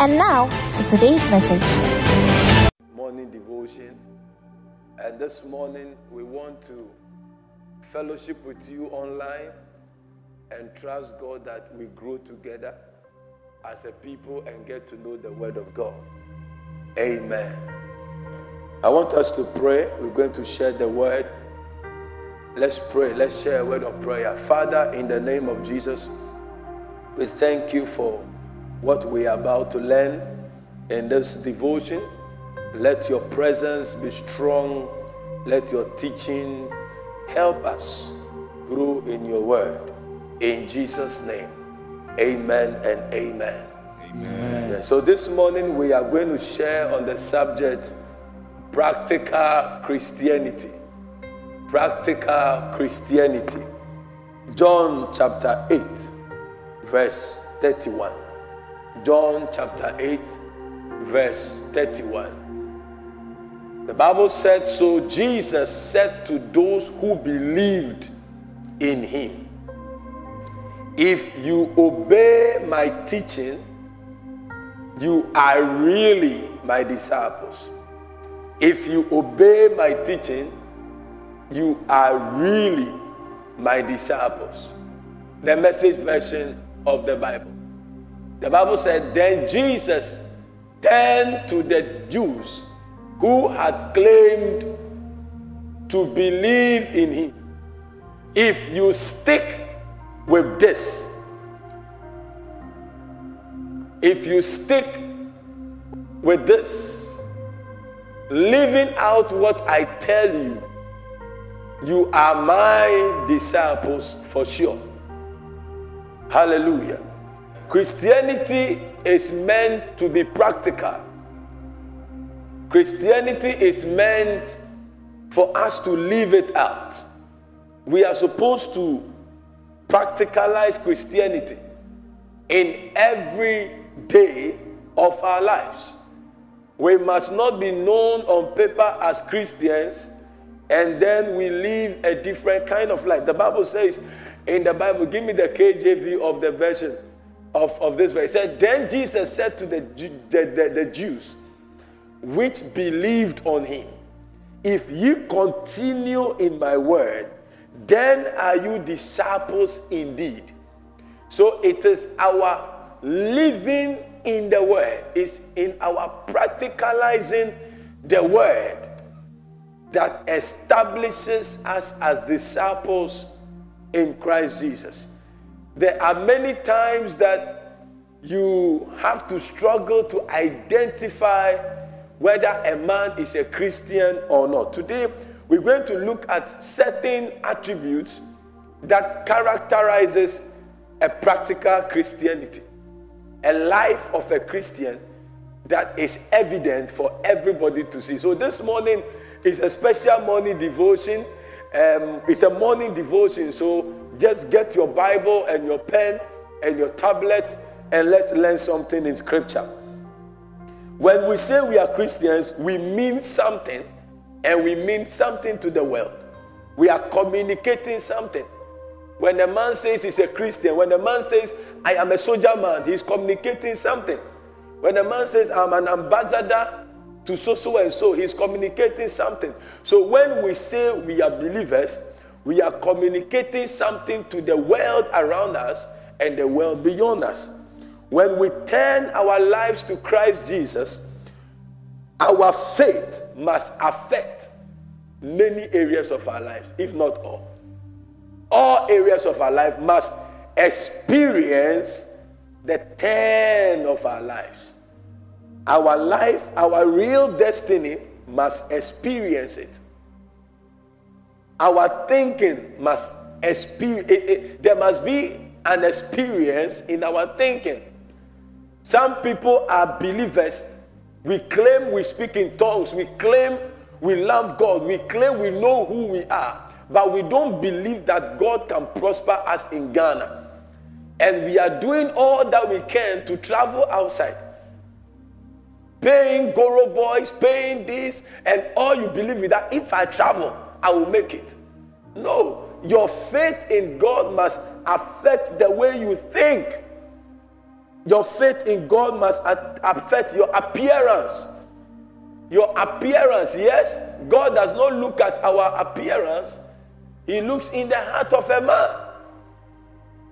And now to today's message. Morning devotion. And this morning we want to fellowship with you online and trust God that we grow together as a people and get to know the Word of God. Amen. I want us to pray. We're going to share the Word. Let's pray. Let's share a word of prayer. Father, in the name of Jesus, we thank you for what we are about to learn in this devotion. Let your presence be strong. Let your teaching help us grow in your word. In Jesus' name, amen and amen. Amen. Yeah, so this morning we are going to share on the subject practical Christianity. Practical Christianity. John chapter 8, verse 31. John chapter 8, verse 31. The Bible said, So Jesus said to those who believed in him, If you obey my teaching, you are really my disciples. If you obey my teaching, you are really my disciples. The message version of the Bible. The Bible said, Then Jesus turned to the Jews who had claimed to believe in him. If you stick with this, if you stick with this, living out what I tell you, you are my disciples for sure. Hallelujah. Christianity is meant to be practical. Christianity is meant for us to live it out. We are supposed to practicalize Christianity in every day of our lives. We must not be known on paper as Christians and then we live a different kind of life. The Bible says in the Bible, give me the KJV of the version of, of this verse. It said, Then Jesus said to the, the, the, the Jews which believed on him, If ye continue in my word, then are you disciples indeed. So it is our living in the word, it's in our practicalizing the word that establishes us as disciples in Christ Jesus. There are many times that you have to struggle to identify whether a man is a Christian or not. Today, we're going to look at certain attributes that characterizes a practical Christianity, a life of a Christian that is evident for everybody to see. So this morning is a special morning devotion. Um, it's a morning devotion, so just get your Bible and your pen and your tablet and let's learn something in Scripture. When we say we are Christians, we mean something and we mean something to the world. We are communicating something. When a man says he's a Christian, when a man says, I am a soldier man, he's communicating something. When a man says, I'm an ambassador to so, so, and so, he's communicating something. So when we say we are believers, we are communicating something to the world around us and the world beyond us. When we turn our lives to Christ Jesus, our faith must affect many areas of our lives, if not all. All areas of our life must experience the turn of our lives. Our life, our real destiny must experience it. Our thinking must experience eh, eh, there must be an experience in our thinking. Some people are believers We claim we speak in tongues. We claim we love God. We claim we know who we are. But we don't believe that God can prosper us in Ghana. And we are doing all that we can to travel outside. Paying Goro boys, paying this, and all you believe is that if I travel, I will make it. No, your faith in God must affect the way you think. Your faith in God must affect your appearance. Your appearance, yes, God does not look at our appearance, He looks in the heart of a man.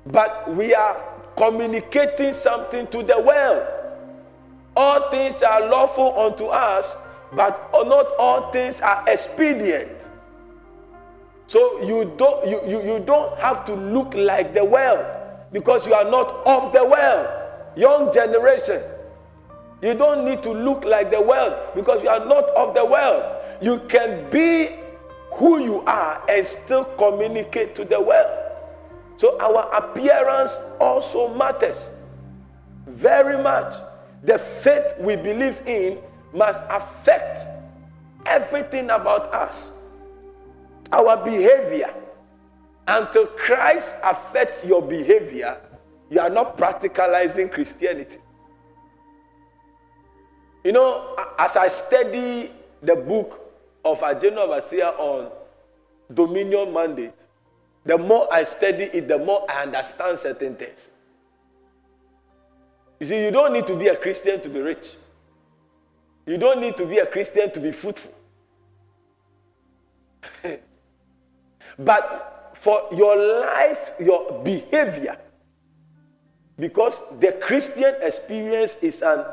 But we are communicating something to the world. All things are lawful unto us, but not all things are expedient. So you don't you, you, you don't have to look like the world because you are not of the world. Young generation, you don't need to look like the world because you are not of the world. You can be who you are and still communicate to the world. So our appearance also matters very much. The faith we believe in must affect everything about us. Our behavior. Until Christ affects your behavior, you are not practicalizing Christianity. You know, as I study the book of Ageno Overseer on dominion mandate, the more I study it, the more I understand certain things. You see, you don't need to be a Christian to be rich. You don't need to be a Christian to be fruitful. But for your life, your behavior, because the Christian experience is an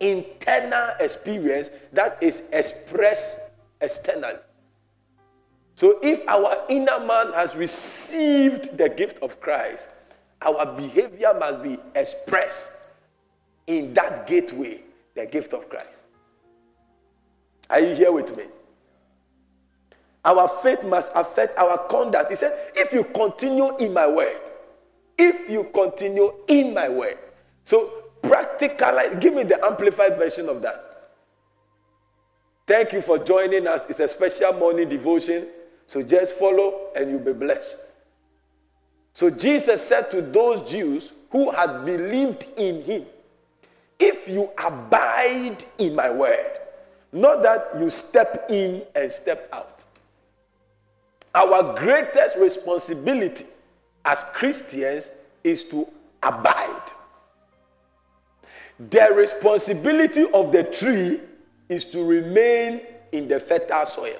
internal experience that is expressed externally. So, if our inner man has received the gift of Christ, our behavior must be expressed in that gateway, the gift of Christ. Are you here with me? Our faith must affect our conduct. He said, If you continue in my word, if you continue in my word. So, practicalize, give me the amplified version of that. Thank you for joining us. It's a special morning devotion. So just follow and you'll be blessed. So Jesus said to those Jews who had believed in him, If you abide in my word, not that you step in and step out. Our greatest responsibility as Christians is to abide. The responsibility of the tree is to remain in the fertile soil.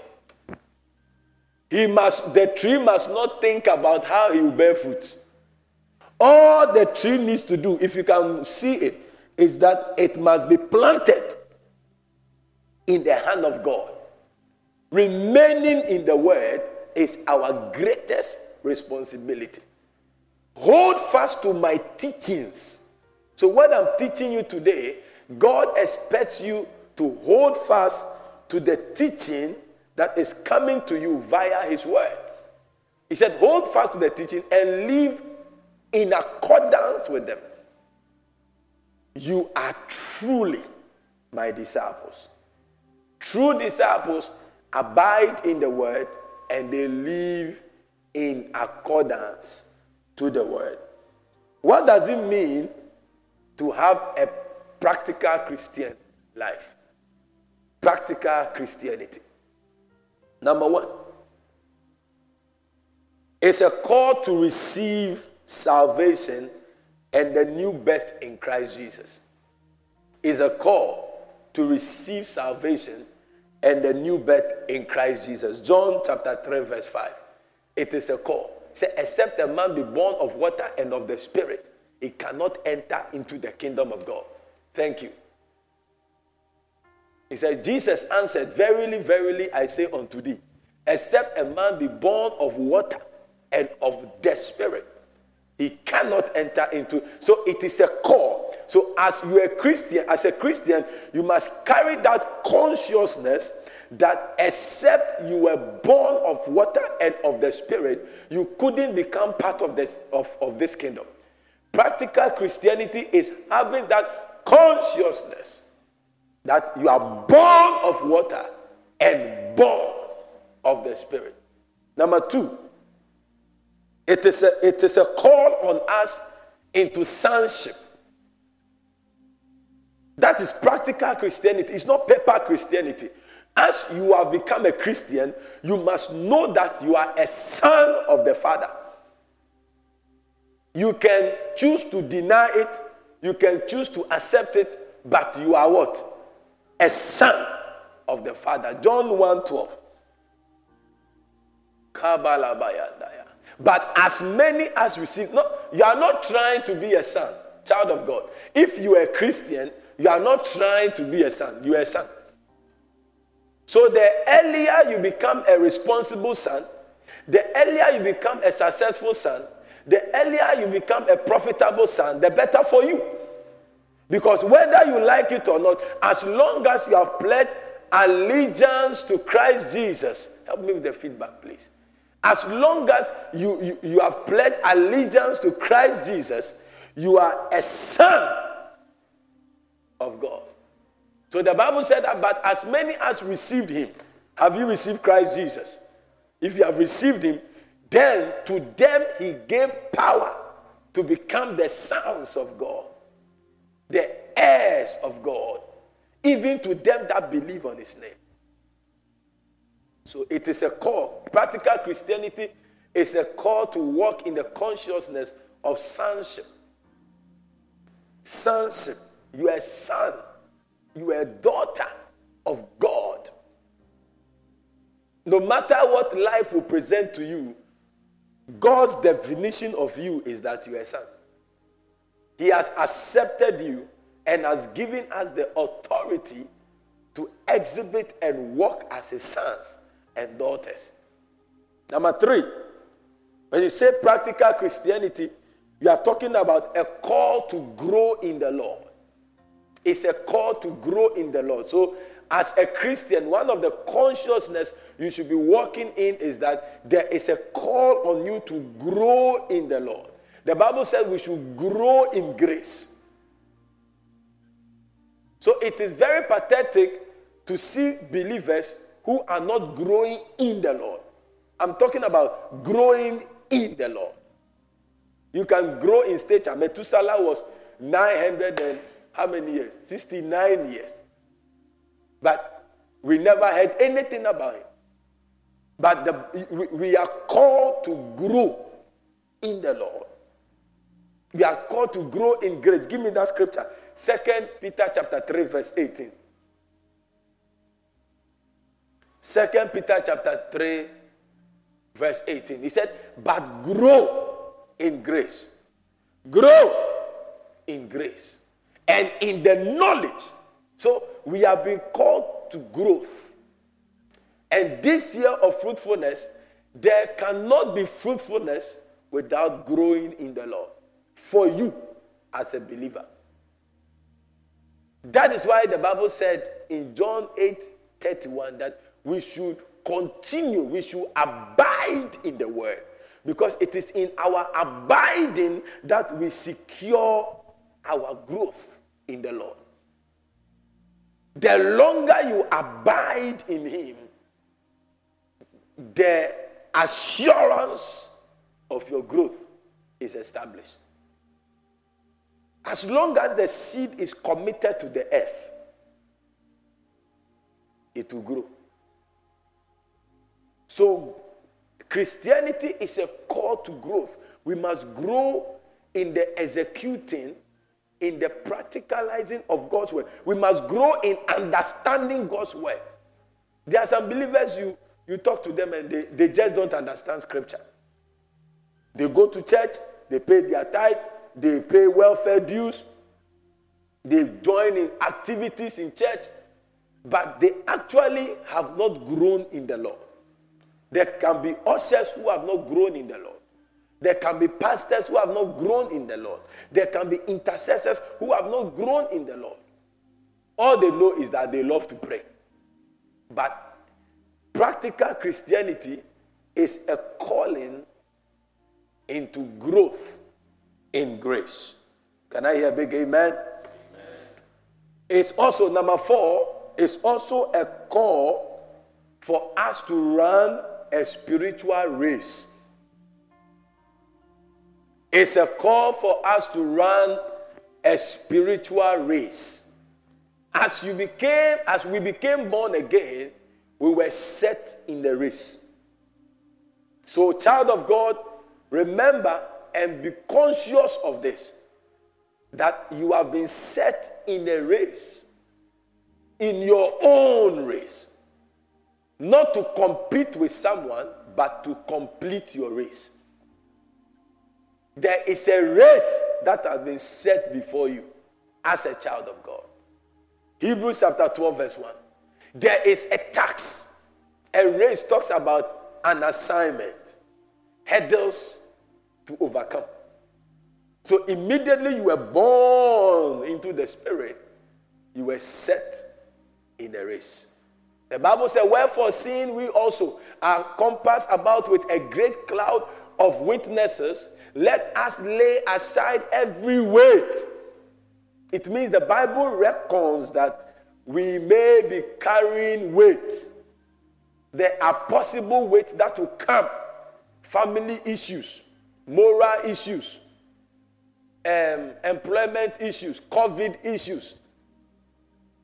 He must, the tree must not think about how he will bear fruit. All the tree needs to do, if you can see it, is that it must be planted in the hand of God. Remaining in the word is our greatest responsibility. Hold fast to my teachings. So, what I'm teaching you today, God expects you to hold fast to the teaching that is coming to you via His Word. He said, Hold fast to the teaching and live in accordance with them. You are truly my disciples. True disciples abide in the Word and they live in accordance to the Word. What does it mean to have a practical Christian life? Practical Christianity. Number one, it's a call to receive salvation and the new birth in Christ Jesus. It's a call to receive salvation and the new birth in Christ Jesus. John chapter 3, verse 5. It is a call. Say, except a man be born of water and of the Spirit, he cannot enter into the kingdom of God. Thank you. He says, Jesus answered, Verily, verily, I say unto thee, except a man be born of water and of the Spirit, he cannot enter into. So it is a call. So as you are a Christian, as a Christian, you must carry that consciousness that except you were born of water and of the Spirit, you couldn't become part of this of, of this kingdom. Practical Christianity is having that consciousness That you are born of water and born of the Spirit. Number two, it is a, it is a call on us into sonship. That is practical Christianity. It's not paper Christianity. As you have become a Christian, you must know that you are a son of the Father. You can choose to deny it, you can choose to accept it, but you are what? A son of the Father. John 1 12. But as many as receive, no, you are not trying to be a son, child of God. If you are a Christian, you are not trying to be a son, you are a son. So the earlier you become a responsible son, the earlier you become a successful son, the earlier you become a profitable son, the better for you. Because whether you like it or not, as long as you have pledged allegiance to Christ Jesus, help me with the feedback, please. As long as you, you, you have pledged allegiance to Christ Jesus, you are a son of God. So the Bible said that, but as many as received him, have you received Christ Jesus? If you have received him, then to them he gave power to become the sons of God, the heirs of God, even to them that believe on his name. So it is a call. Practical Christianity is a call to walk in the consciousness of sonship. Sonship. You are a son. You are a daughter of God. No matter what life will present to you, God's definition of you is that you are a son. He has accepted you and has given us the authority to exhibit and walk as his sons and daughters. Number three, when you say practical Christianity, you are talking about a call to grow in the Lord. It's a call to grow in the Lord. So, as a Christian, one of the consciousness you should be walking in is that there is a call on you to grow in the Lord. The Bible says we should grow in grace. So it is very pathetic to see believers who are not growing in the Lord. I'm talking about growing in the Lord. You can grow in stature. Methuselah was 900 and how many years? 69 years. But we never heard anything about him. But the, we are called to grow in the Lord. We are called to grow in grace. Give me that scripture. Second Peter chapter 3, verse 18. Second Peter chapter 3, verse 18. He said, But grow in grace. Grow in grace. And in the knowledge. So we have been called to growth. And this year of fruitfulness, there cannot be fruitfulness without growing in the Lord. For you as a believer. That is why the Bible said in John 8 31 that we should continue, we should abide in the word. Because it is in our abiding that we secure our growth in the Lord. The longer you abide in Him, the assurance of your growth is established. As long as the seed is committed to the earth, it will grow. So, Christianity is a call to growth. We must grow in the executing, in the practicalizing of God's word. We must grow in understanding God's word. There are some believers you you talk to them and they, they just don't understand scripture. They go to church, they pay their tithe, they pay welfare dues, they join in activities in church, but they actually have not grown in the Lord. There can be ushers who have not grown in the Lord. There can be pastors who have not grown in the Lord. There can be intercessors who have not grown in the Lord. All they know is that they love to pray. But practical Christianity is a calling into growth in grace. Can I hear a big amen? amen? It's also, number four, it's also a call for us to run a spiritual race. It's a call for us to run a spiritual race. As you became, as we became born again, we were set in the race. So, child of God, remember and be conscious of this that you have been set in a race, in your own race. Not to compete with someone, but to complete your race. There is a race that has been set before you as a child of God. Hebrews chapter 12, verse 1. There is a tax. A race talks about an assignment, hurdles to overcome. So immediately you were born into the spirit, you were set in a race. The Bible says, Wherefore, seeing we also are compassed about with a great cloud of witnesses, let us lay aside every weight. It means the Bible reckons that we may be carrying weight. There are possible weights that will come family issues, moral issues, um, employment issues, COVID issues,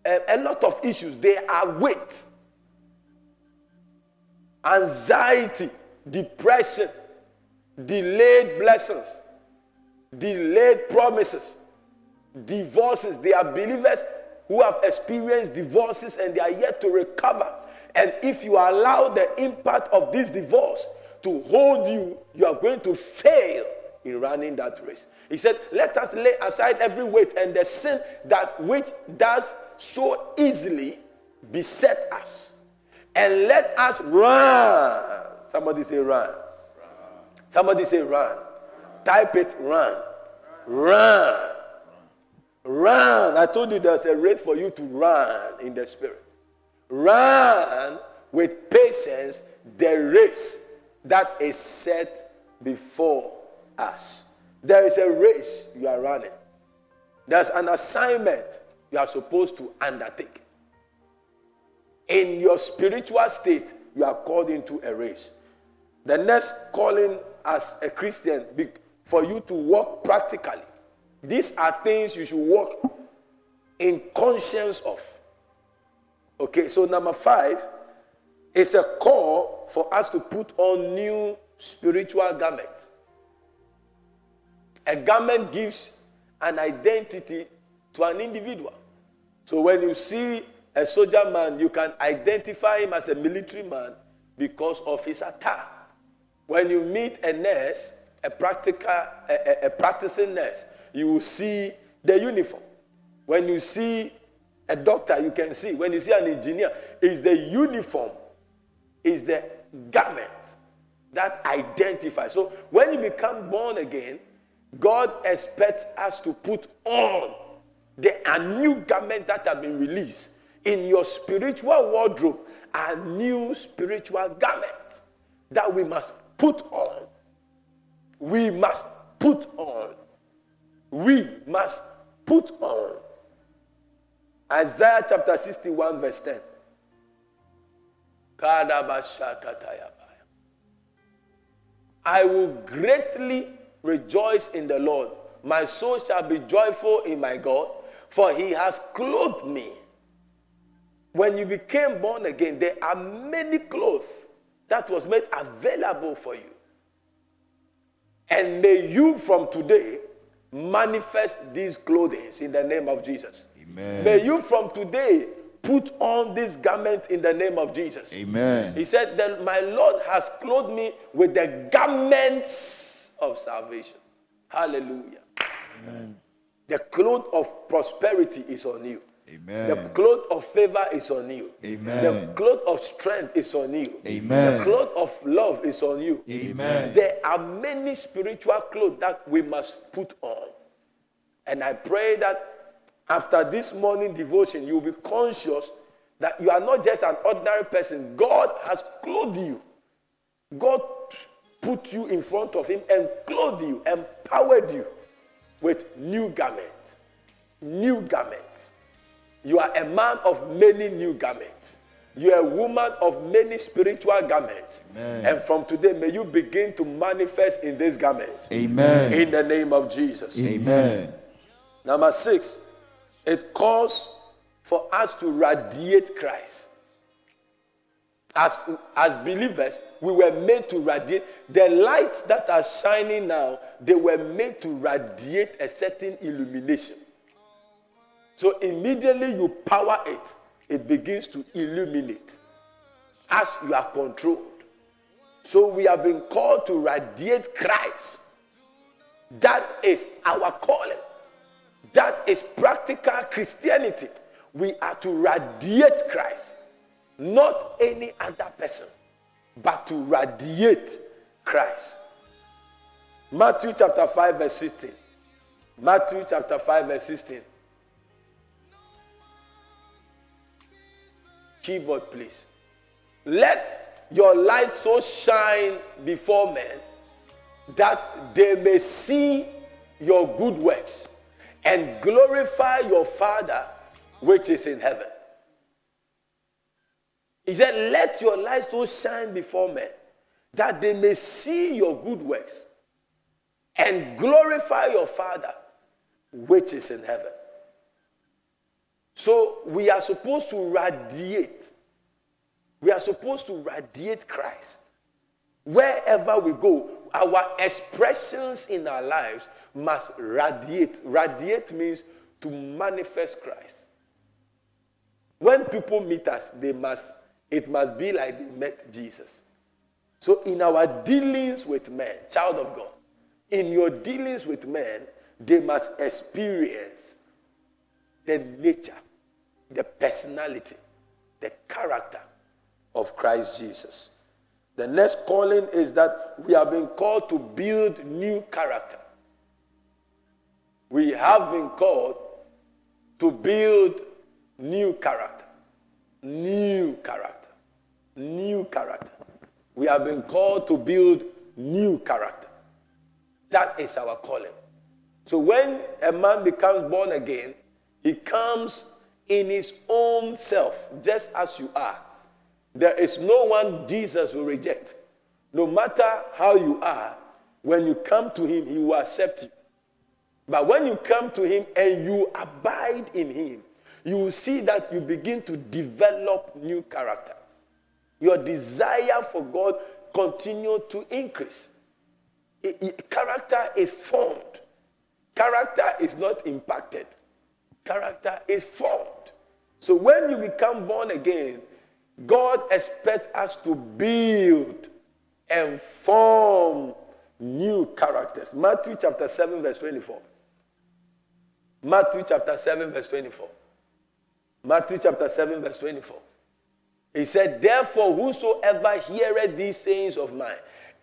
um, a lot of issues. They are weight, anxiety, depression, delayed blessings, delayed promises, divorces. They are believers who have experienced divorces and they are yet to recover. And if you allow the impact of this divorce to hold you, you are going to fail in running that race. He said, Let us lay aside every weight and the sin that which does so easily beset us. And let us run. Somebody say, run. Run. Somebody say, run. Type it, run. Run. Run. I told you there's a race for you to run in the spirit. Run with patience the race that is set before us. There is a race you are running, there's an assignment you are supposed to undertake. In your spiritual state, you are called into a race. The next calling as a Christian for you to walk practically. These are things you should walk in conscience of. Okay, so number five is a call for us to put on new spiritual garments. A garment gives an identity to an individual. So when you see a soldier man, you can identify him as a military man because of his attire. When you meet a nurse, a practical, a, a, a practicing nurse, you will see the uniform. When you see a doctor, you can see. When you see an engineer, it's the uniform, is the garment that identifies. So when you become born again, God expects us to put on the a new garment that have been released in your spiritual wardrobe, a new spiritual garment that we must put on. We must put on. We must put on. Isaiah chapter 61, verse 10. I will greatly Rejoice in the Lord. My soul shall be joyful in my God, for he has clothed me. When you became born again, there are many clothes that was made available for you. And may you from today manifest these clothing in the name of Jesus. Amen. May you from today put on this garment in the name of Jesus. Amen. He said that my Lord has clothed me with the garments of salvation. Hallelujah. Amen. The cloth of prosperity is on you. Amen. The cloth of favor is on you. Amen. The cloth of strength is on you. Amen. The cloth of love is on you. Amen. There are many spiritual clothes that we must put on. And I pray that after this morning devotion, you'll be conscious that you are not just an ordinary person. God has clothed you. God put you in front of him and clothed you, empowered you with new garments. New garments. You are a man of many new garments. You are a woman of many spiritual garments. Amen. And from today, may you begin to manifest in these garments. Amen. In the name of Jesus. Amen. Number six, it calls for us to radiate Christ. As, as believers, we were made to radiate. The lights that are shining now, they were made to radiate a certain illumination. So immediately you power it, it begins to illuminate as you are controlled. So we have been called to radiate Christ. That is our calling. That is practical Christianity. We are to radiate Christ, not any other person, but to radiate Christ. Matthew chapter 5, verse 16. Matthew chapter 5, verse 16. Keyboard, please. Let your light so shine before men that they may see your good works and glorify your Father which is in heaven. He said, Let your light so shine before men that they may see your good works and glorify your Father which is in heaven. So we are supposed to radiate. We are supposed to radiate Christ. Wherever we go, our expressions in our lives must radiate. Radiate means to manifest Christ. When people meet us, they must, it must be like they met Jesus. So in our dealings with men, child of God, in your dealings with men, they must experience the nature the personality, the character of Christ Jesus. The next calling is that we have been called to build new character. We have been called to build new character. New character. New character. We have been called to build new character. That is our calling. So when a man becomes born again, he comes in his own self, just as you are. There is no one Jesus will reject. No matter how you are, when you come to him, he will accept you. But when you come to him and you abide in him, you will see that you begin to develop new character. Your desire for God continue to increase. It, it, character is formed. Character is not impacted. Character is formed. So when you become born again, God expects us to build and form new characters. Matthew chapter 7, verse 24. Matthew chapter 7, verse 24. Matthew chapter 7, verse 24. He said, Therefore, whosoever heareth these sayings of mine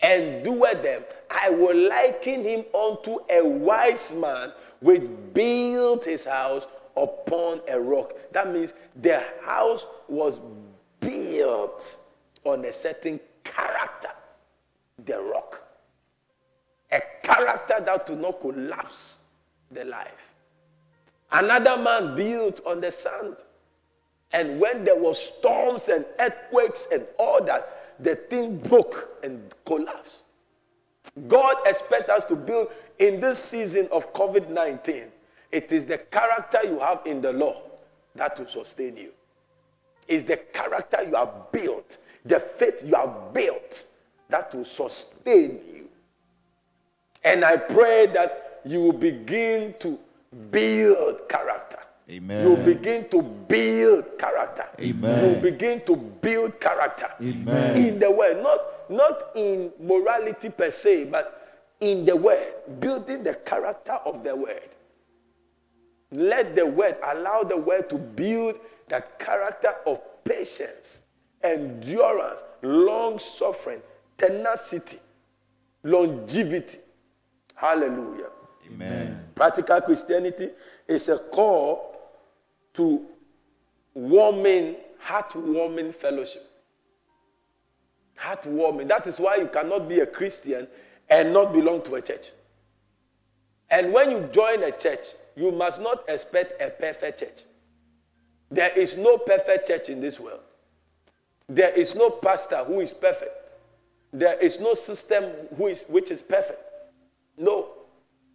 and doeth them, I will liken him unto a wise man which built his house upon a rock. That means the house was built on a certain character, the rock. A character that will not collapse the life. Another man built on the sand. And when there was storms and earthquakes and all that, the thing broke and collapsed. God expects us to build in this season of COVID 19 it is the character you have in the law that will sustain you. It's the character you have built, the faith you have built that will sustain you. And I pray that you will begin to build character. Amen. You begin to build character. Amen. You begin to build character Amen. in the word, not not in morality per se, but in the word, building the character of the word. Let the word, allow the word to build that character of patience, endurance, long suffering, tenacity, longevity. Hallelujah. Amen. Practical Christianity is a call to warming, heart-warming fellowship. Heart-warming. That is why you cannot be a Christian and not belong to a church. And when you join a church, you must not expect a perfect church. There is no perfect church in this world. There is no pastor who is perfect. There is no system which is perfect. No.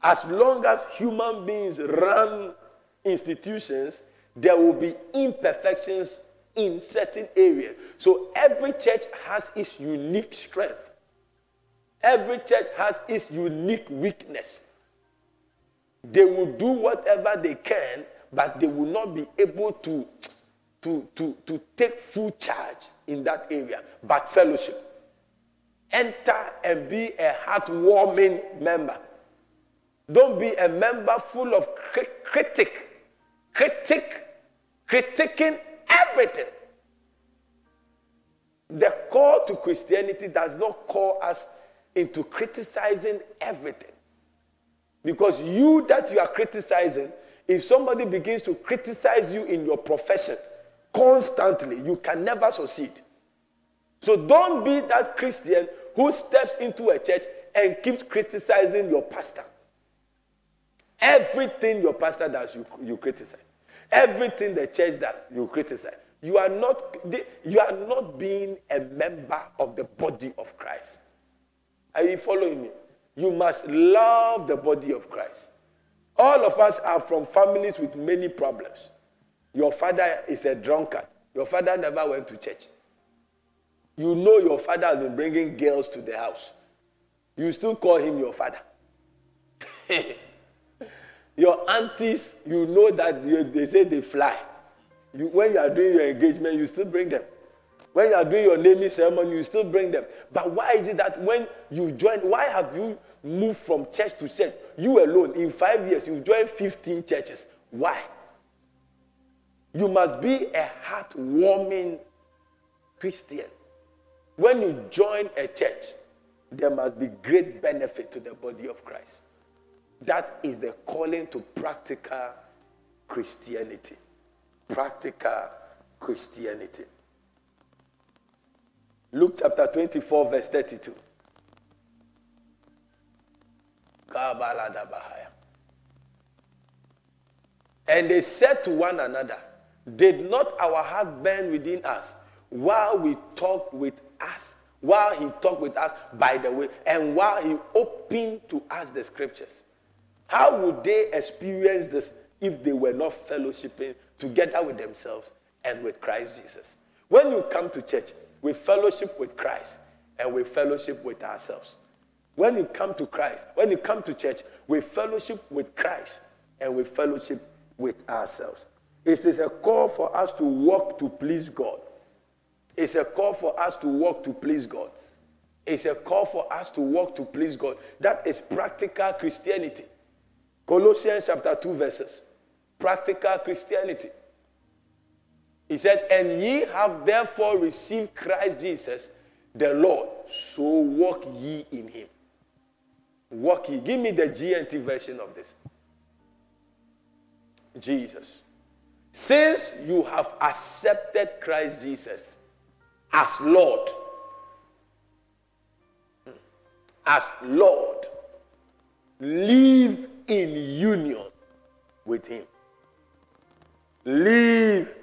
As long as human beings run institutions, there will be imperfections in certain areas. So every church has its unique strength. Every church has its unique weakness. They will do whatever they can, but they will not be able to, to, to, to take full charge in that area. But fellowship. Enter and be a heartwarming member. Don't be a member full of critic, critic, critiquing everything. The call to Christianity does not call us into criticizing everything. Because you that you are criticizing, if somebody begins to criticize you in your profession constantly, you can never succeed. So don't be that Christian who steps into a church and keeps criticizing your pastor. Everything your pastor does, you, you criticize. Everything the church does, you criticize. You are not you are not being a member of the body of Christ. Are you following me? You must love the body of Christ. All of us are from families with many problems. Your father is a drunkard. Your father never went to church. You know your father has been bringing girls to the house. You still call him your father. your aunties, you know that they say they fly. You, when you are doing your engagement, you still bring them. When you are doing your naming ceremony, you still bring them. But why is it that when you join, why have you moved from church to church? You alone, in five years, you join 15 churches. Why? You must be a heartwarming Christian. When you join a church, there must be great benefit to the body of Christ. That is the calling to practical Christianity. Practical Christianity. Luke chapter 24, verse 32. And they said to one another, Did not our heart burn within us while we talked with us, while he talked with us by the way, and while he opened to us the scriptures? How would they experience this if they were not fellowshipping together with themselves and with Christ Jesus? When you come to church, we fellowship with Christ and we fellowship with ourselves. When you come to Christ, when you come to church, we fellowship with Christ and we fellowship with ourselves. It is a call for us to walk to please God. It's a call for us to walk to please God. It's a call for us to walk to please God. That is practical Christianity. Colossians chapter 2 verses. Practical Christianity. He said, And ye have therefore received Christ Jesus, the Lord, so walk ye in him. Walk ye. Give me the GNT version of this. Jesus. Since you have accepted Christ Jesus as Lord, as Lord, live in union with Him. Live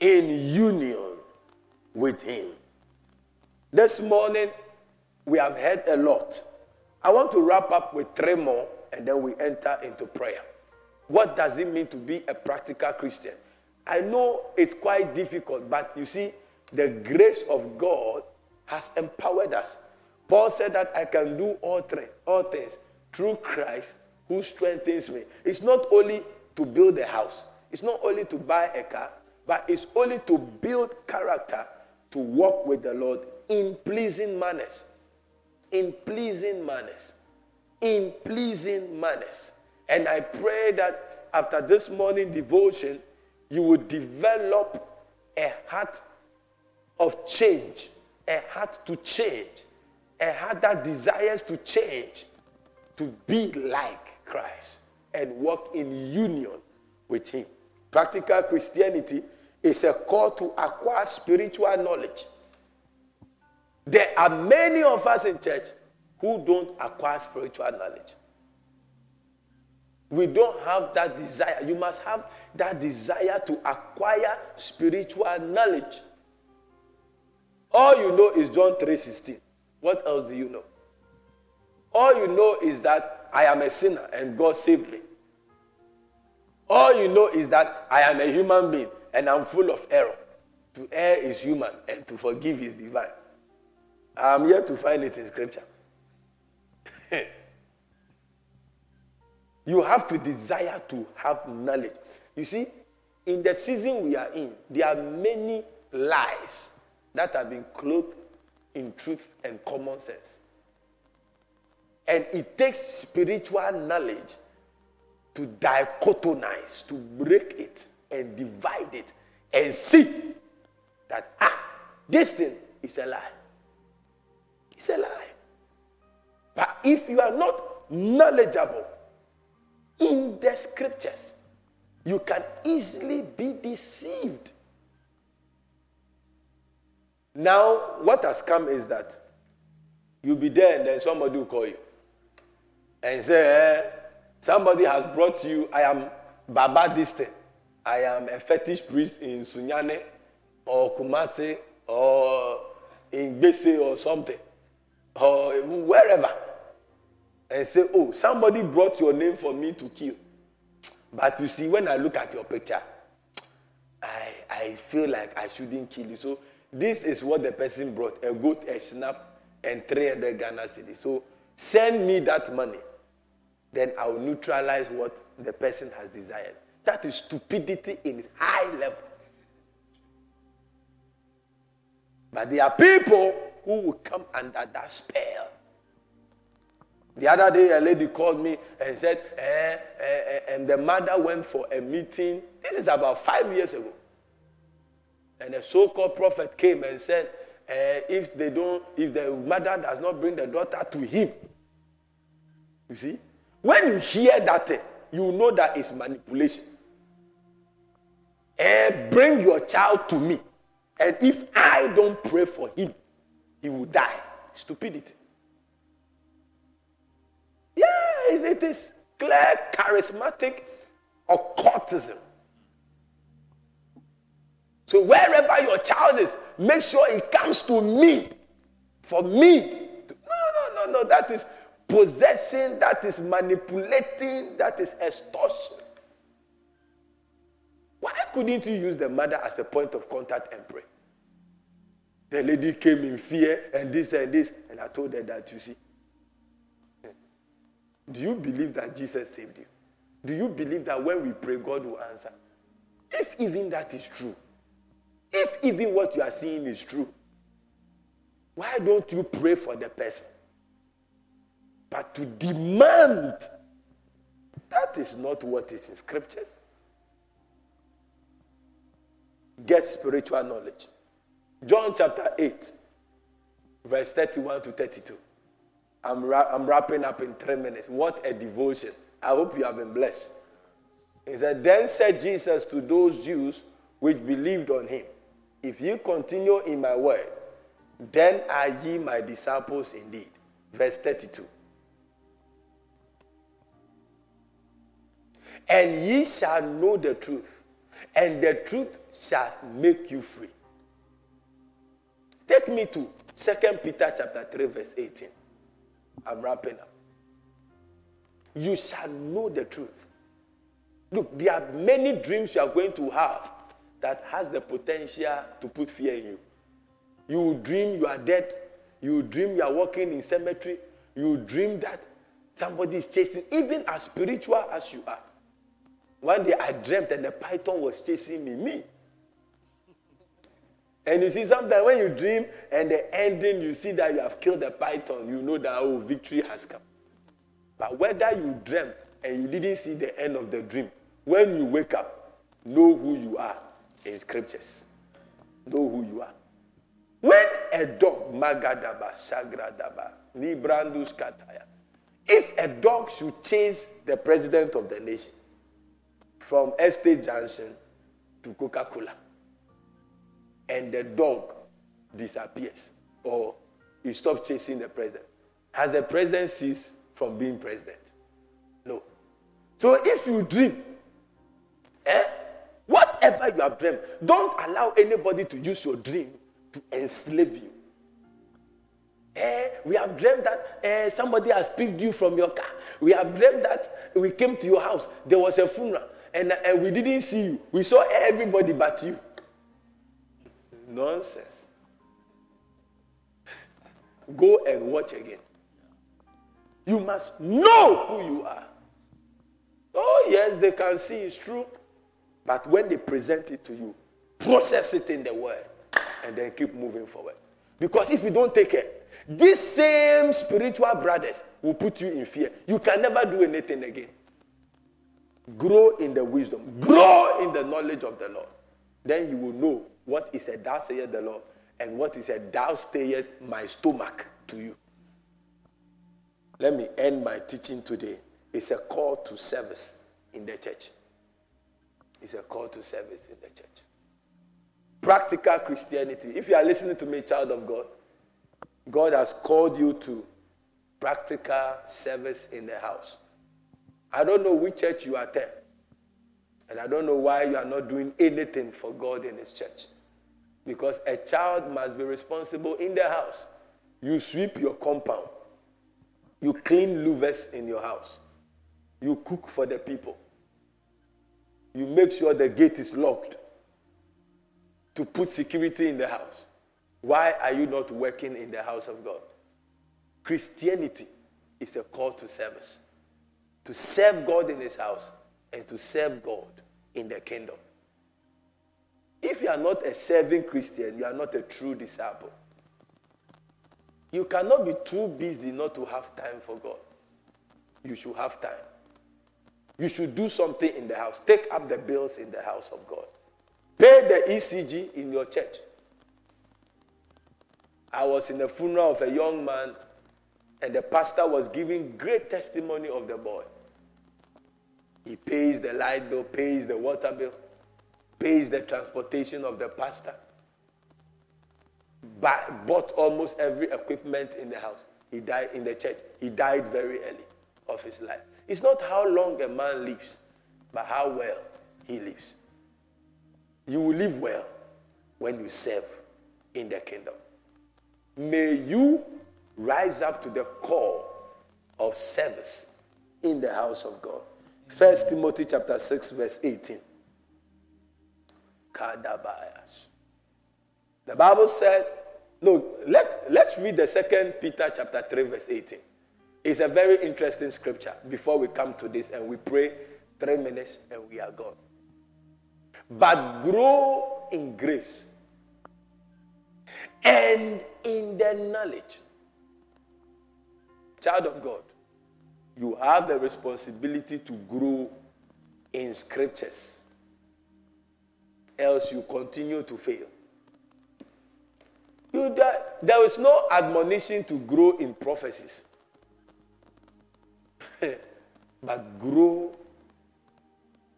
in union with Him. This morning, we have heard a lot. I want to wrap up with three more and then we enter into prayer. What does it mean to be a practical Christian? I know it's quite difficult, but you see, the grace of God has empowered us. Paul said that I can do all, three, all things through Christ who strengthens me. It's not only to build a house, it's not only to buy a car, but it's only to build character to walk with the Lord in pleasing manners. In pleasing manners. In pleasing manners. And I pray that after this morning devotion, you will develop a heart of change, a heart to change, a heart that desires to change, to be like Christ and walk in union with Him. Practical Christianity is a call to acquire spiritual knowledge. There are many of us in church who don't acquire spiritual knowledge. We don't have that desire. You must have that desire to acquire spiritual knowledge. All you know is John 3:16. What else do you know? All you know is that I am a sinner and God saved me. All you know is that I am a human being and I'm full of error. To err is human and to forgive is divine. I'm here to find it in scripture. you have to desire to have knowledge. You see, in the season we are in, there are many lies that have been clothed in truth and common sense. And it takes spiritual knowledge to dichotomize, to break it and divide it and see that, ah, this thing is a lie. It's a lie. But if you are not knowledgeable in the scriptures, you can easily be deceived. Now, what has come is that you'll be there and then somebody will call you and say, eh, Somebody has brought you, I am Baba this I am a fetish priest in Sunyane or Kumasi or in Bese or something or wherever. And say, oh, somebody brought your name for me to kill. But you see, when I look at your picture, I, I feel like I shouldn't kill you. So this is what the person brought a goat, a snap, and 300 Ghana cedis. So send me that money then I will neutralize what the person has desired. That is stupidity in high level. But there are people who will come under that spell. The other day, a lady called me and said, eh, eh, eh, and the mother went for a meeting. This is about five years ago. And a so called prophet came and said, eh, if they don't, if the mother does not bring the daughter to him, you see, when you hear that you know that is manipulation. And bring your child to me. And if I don't pray for him, he will die. Stupidity. Yes, it is clear, charismatic occultism. So wherever your child is, make sure it comes to me. For me. To, no, no, no, no. That is possession, that is manipulating, that is extortion. Why couldn't you use the mother as a point of contact and pray? The lady came in fear and this and this, and I told her that you see. Do you believe that Jesus saved you? Do you believe that when we pray, God will answer? If even that is true, if even what you are seeing is true, why don't you pray for the person? But to demand, that is not what is in scriptures. Get spiritual knowledge. John chapter 8, verse 31 to 32. I'm, ra- I'm wrapping up in three minutes. What a devotion. I hope you have been blessed. He said, Then said Jesus to those Jews which believed on him, If you continue in my word, then are ye my disciples indeed. Verse 32. And ye shall know the truth, and the truth shall make you free. Take me to 2 Peter chapter 3, verse 18. I'm wrapping up. You shall know the truth. Look, there are many dreams you are going to have that has the potential to put fear in you. You will dream you are dead. You will dream you are walking in cemetery. You will dream that somebody is chasing, even as spiritual as you are. One day I dreamt and the python was chasing me. Me. And you see, sometimes when you dream and the ending, you see that you have killed the python, you know that, oh, victory has come. But whether you dreamt and you didn't see the end of the dream, when you wake up, know who you are in scriptures. Know who you are. When a dog, Magadaba, Sagradaba, Librandus Kataya, if a dog should chase the president of the nation, from Estate Junction to Coca Cola. And the dog disappears or he stops chasing the president. Has the president ceased from being president? No. So if you dream, eh, whatever you have dreamed, don't allow anybody to use your dream to enslave you. Eh, we have dreamed that eh, somebody has picked you from your car. We have dreamed that we came to your house. There was a funeral and, and we didn't see you. We saw everybody but you. Nonsense. Go and watch again. You must know who you are. Oh, yes, they can see it's true. But when they present it to you, process it in the word and then keep moving forward. Because if you don't take it, these same spiritual brothers will put you in fear. You can never do anything again. Grow in the wisdom, grow in the knowledge of the Lord. Then you will know what is a thou sayeth the Lord and what is a thou sayeth my stomach to you. Let me end my teaching today. It's a call to service in the church. It's a call to service in the church. Practical Christianity. If you are listening to me, child of God, God has called you to practical service in the house. I don't know which church you attend. And I don't know why you are not doing anything for God in His church. Because a child must be responsible in the house. You sweep your compound, you clean louvers in your house, you cook for the people, you make sure the gate is locked to put security in the house. Why are you not working in the house of God? Christianity is a call to service to serve God in His house and to serve God in the kingdom. If you are not a serving Christian, you are not a true disciple. You cannot be too busy not to have time for God. You should have time. You should do something in the house. Take up the bills in the house of God. Pay the ECG in your church. I was in the funeral of a young man, and the pastor was giving great testimony of the boy. He pays the light bill, pays the water bill, pays the transportation of the pastor, bought almost every equipment in the house. He died in the church. He died very early of his life. It's not how long a man lives, but how well he lives. You will live well when you serve in the kingdom. May you rise up to the call of service in the house of God. First Timothy chapter 6, verse 18. Kadabayas. The Bible said, no, let, let's read the second Peter chapter 3, verse 18. It's a very interesting scripture before we come to this and we pray three minutes and we are gone. But grow in grace and in the knowledge. Child of God, you have the responsibility to grow in scriptures, else you continue to fail. You, there, there is no admonition to grow in prophecies, but grow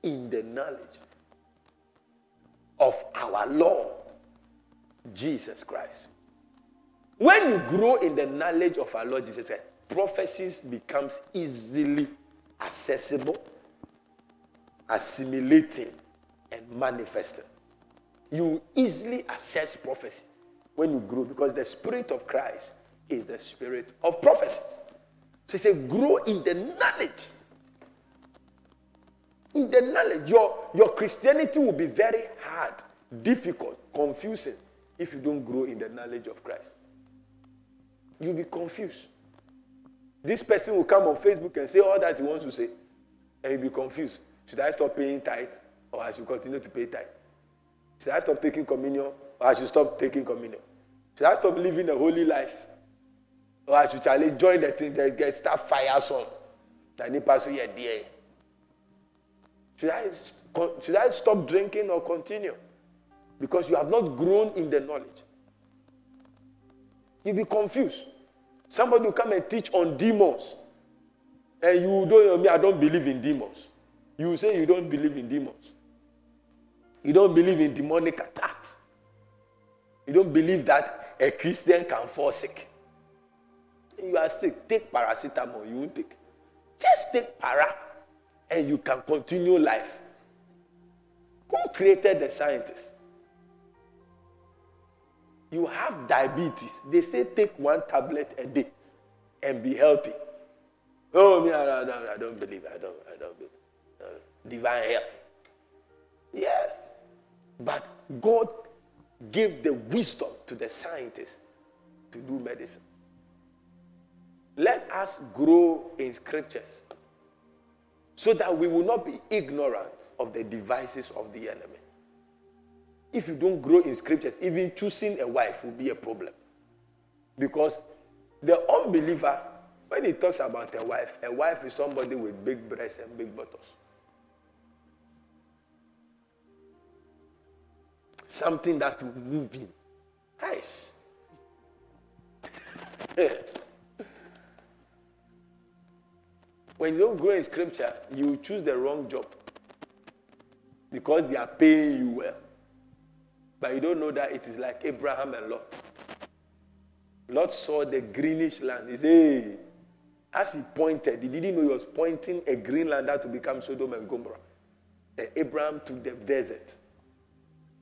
in the knowledge of our Lord Jesus Christ. When you grow in the knowledge of our Lord Jesus Christ, prophecies becomes easily accessible, assimilating, and manifesting. You easily access prophecy when you grow because the spirit of Christ is the spirit of prophecy. So he grow in the knowledge. In the knowledge. Your, your Christianity will be very hard, difficult, confusing if you don't grow in the knowledge of Christ. You'll be confused. This person will come on Facebook and say all that he wants to say, and you'll be confused. Should I stop paying tithe or I should continue to pay tithe? Should I stop taking communion or I should stop taking communion? Should I stop living a holy life? Or I should Charlie join the thing that get start fire dear. Should I should I stop drinking or continue? Because you have not grown in the knowledge. You'll be confused. Somebody will come and teach on demons. And you don't know me, I don't believe in demons. You say you don't believe in demons. You don't believe in demonic attacks. You don't believe that a Christian can fall sick. You are sick. Take paracetamol. You won't take. Just take para. and you can continue life. Who created the scientists? You have diabetes. They say take one tablet a day and be healthy. Oh, me, I don't, I don't believe. I don't, I don't believe. Uh, divine health. Yes. But God gave the wisdom to the scientists to do medicine. Let us grow in scriptures so that we will not be ignorant of the devices of the enemy. If you don't grow in scriptures, even choosing a wife will be a problem. Because the unbeliever, when he talks about a wife, a wife is somebody with big breasts and big buttocks. Something that will move him. Nice. when you don't grow in scripture, you choose the wrong job because they are paying you well. But you don't know that it is like Abraham and Lot. Lot saw the greenish land. He said. As he pointed, he didn't know he was pointing a green land that to become Sodom and Gomorrah. Abraham took the desert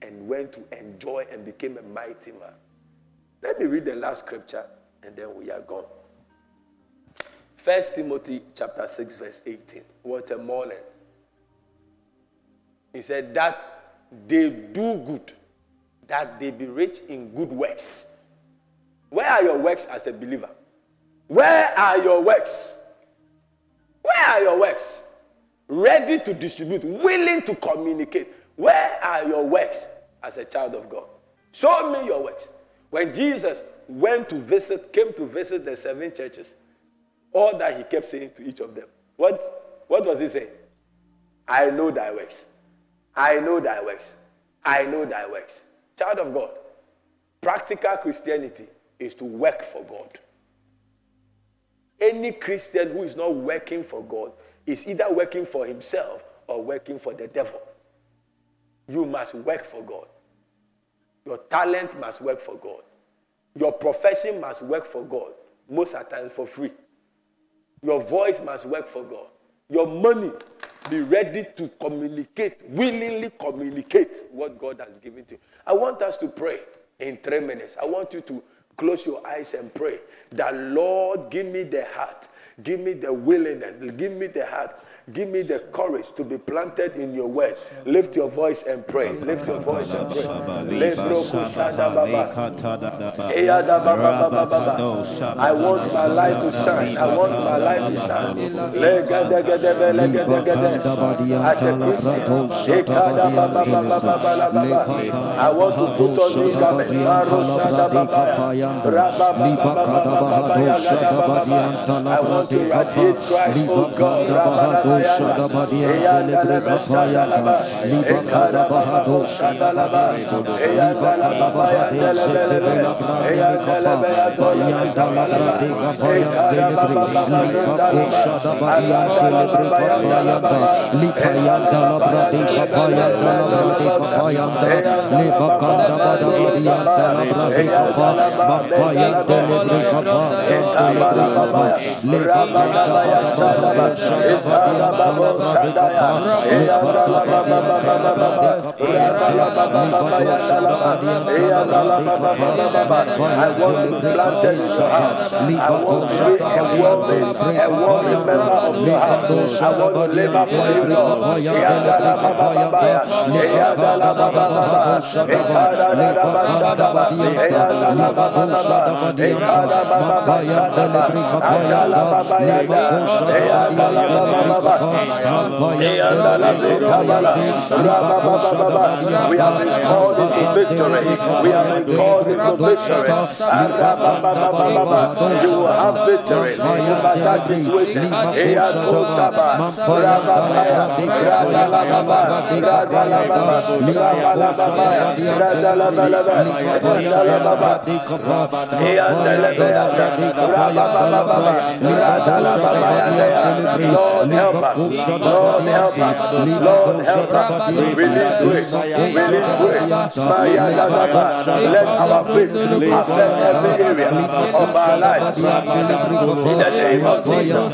and went to enjoy and became a mighty man. Let me read the last scripture and then we are gone. First Timothy chapter 6, verse 18. What a morning. He said that they do good that they be rich in good works. Where are your works as a believer? Where are your works? Where are your works? Ready to distribute, willing to communicate. Where are your works as a child of God? Show me your works. When Jesus went to visit, came to visit the seven churches, all that he kept saying to each of them, what, what was he saying? I know thy works. I know thy works. I know thy works. Child of God, practical Christianity is to work for God. Any Christian who is not working for God is either working for himself or working for the devil. You must work for God. Your talent must work for God. Your profession must work for God, most of the time for free. Your voice must work for God. Your money, be ready to communicate, willingly communicate what God has given to you. I want us to pray in three minutes. I want you to close your eyes and pray that, Lord, give me the heart, give me the willingness, give me the heart Give me the courage to be planted in your word. Lift your voice and pray. Lift your voice and pray. I want my light to shine. I want my light to shine. As a Christian, I want to put on new garment. I want to radiate Christ, oh God. Shadabadia Kapaya Libakada Bahado Shadalaba Eyandala Babaya Delebele Eyandala Bayatoya Zabalaba Ekara Baba Shadabadia Delebele Kapaya Lipayanda Labradi Kapaya Labradi Kapaya Libakanda Badabadia Labradi Kapaya Bakaya Delebele Kapaya Ekara Baba Lebakanda Baya Shadabadia Babo Eyandala Baba Baba Baba. I want to be in your house. I want to be a warming, a warming member of your house. I want to labor for you, Shadaba, Andala Baba Yanda, Eyandala Baba Baba. We have been called into victory. We have been called into victory. You will have victory over that situation. Lord, help us. Lord, help us. Lord, help us. Release grace. Release grace. Let our faith affect every area of our lives. In the name of Jesus.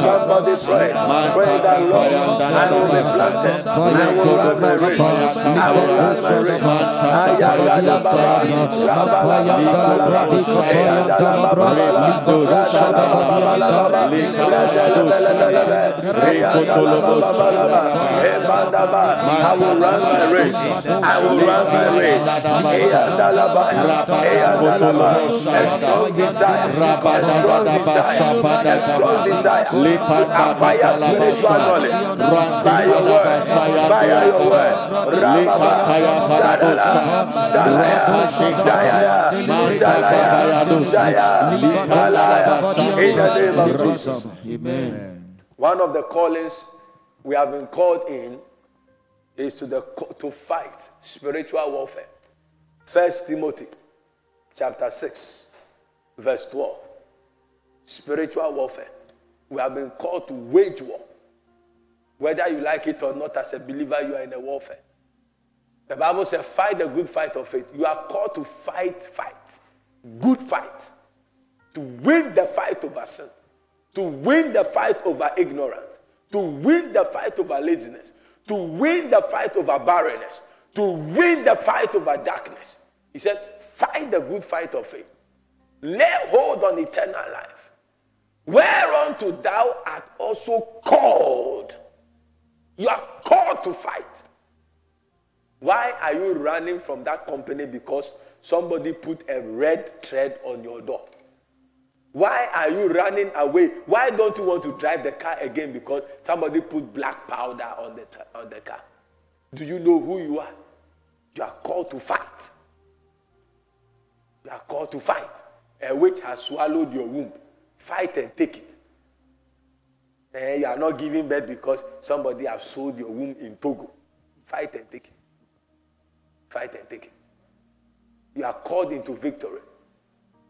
Somebody pray. Pray that Lord, I will be planted. I will run my race. I will run my race. I will run my race. I will run my race. I will run my race. A strong desire, a strong desire, a strong desire to acquire spiritual knowledge by your word, by your word. Rababa, Sadala, Salaya, Zaya, Zaya, Malaya, in the name of Jesus. Amen. One of the callings we have been called in is to, the, to fight spiritual warfare. First Timothy chapter 6, verse 12. Spiritual warfare. We have been called to wage war. Whether you like it or not, as a believer, you are in a warfare. The Bible says, fight the good fight of faith. You are called to fight, fight. Good fight. To win the fight over sin. To win the fight over ignorance. To win the fight over laziness. To win the fight over barrenness. To win the fight over darkness. He said, fight the good fight of faith. Lay hold on eternal life. Whereunto thou art also called. You are called to fight. Why are you running from that company because somebody put a red thread on your door? Why are you running away? Why don't you want to drive the car again because somebody put black powder on the, on the car? Do you know who you are? You are called to fight. You are called to fight. A witch has swallowed your womb. Fight and take it. And eh, you are not giving birth because somebody has sold your womb in Togo. Fight and take it. Fight and take it. You are called into victory.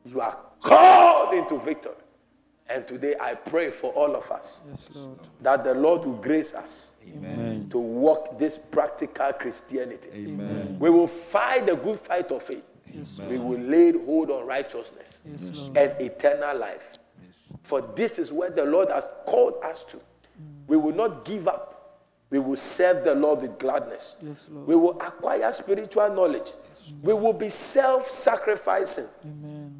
You are called into victory. And today I pray for all of us yes, that the Lord will grace us Amen. to walk this practical Christianity. Amen. We will fight the good fight of faith. Yes, we will lay hold on righteousness yes, and eternal life. For this is where the Lord has called us to. We will not give up. We will serve the Lord with gladness. Yes, we will acquire spiritual knowledge. We will be self sacrificing.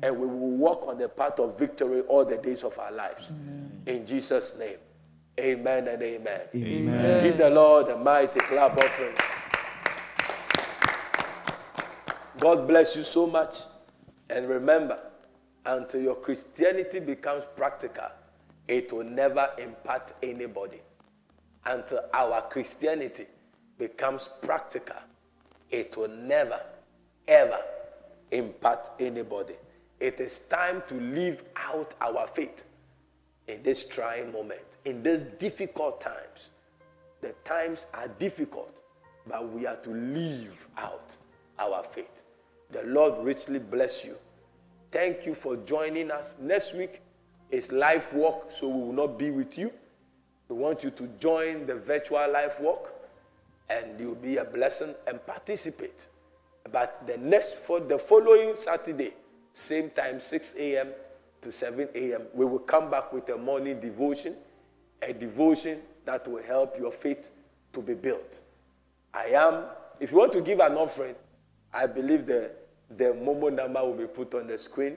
And we will walk on the path of victory all the days of our lives. Amen. In Jesus' name. Amen and amen. amen. Give the Lord a mighty clap offering. God bless you so much. And remember, until your Christianity becomes practical, it will never impact anybody. Until our Christianity becomes practical, it will never, ever impact anybody. It is time to live out our faith in this trying moment, in these difficult times. The times are difficult, but we are to live out our faith. The Lord richly bless you. Thank you for joining us. Next week is life walk, so we will not be with you. We want you to join the virtual life walk, and you'll be a blessing and participate. But the next for the following Saturday, same time, 6 a.m. to 7 a.m., we will come back with a morning devotion, a devotion that will help your faith to be built. I am, if you want to give an offering, I believe the the Momo number will be put on the screen.